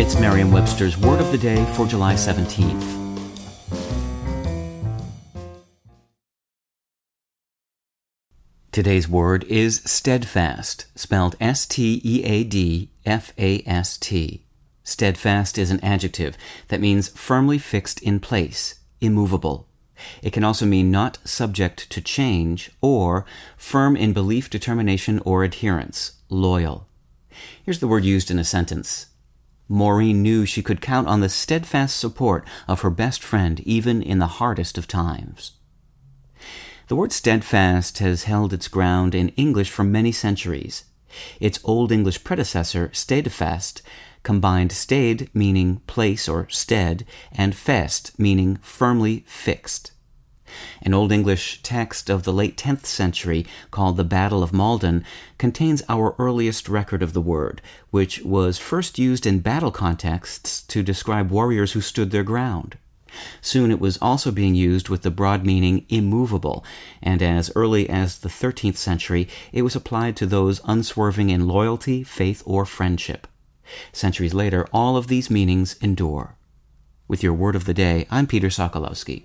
It's Merriam Webster's Word of the Day for July 17th. Today's word is steadfast, spelled S T E A D F A S T. Steadfast is an adjective that means firmly fixed in place, immovable. It can also mean not subject to change or firm in belief, determination, or adherence, loyal. Here's the word used in a sentence. Maureen knew she could count on the steadfast support of her best friend even in the hardest of times. The word stedefæst has held its ground in English for many centuries. Its Old English predecessor, steadfast, combined stede, meaning place or stead, and fæst, meaning firmly fixed. An Old English text of the late 10th century, called the Battle of Maldon, contains our earliest record of the word, which was first used in battle contexts to describe warriors who stood their ground. Soon it was also being used with the broad meaning immovable, and as early as the 13th century, it was applied to those unswerving in loyalty, faith, or friendship. Centuries later, all of these meanings endure. With your word of the day, I'm Peter Sokolowski.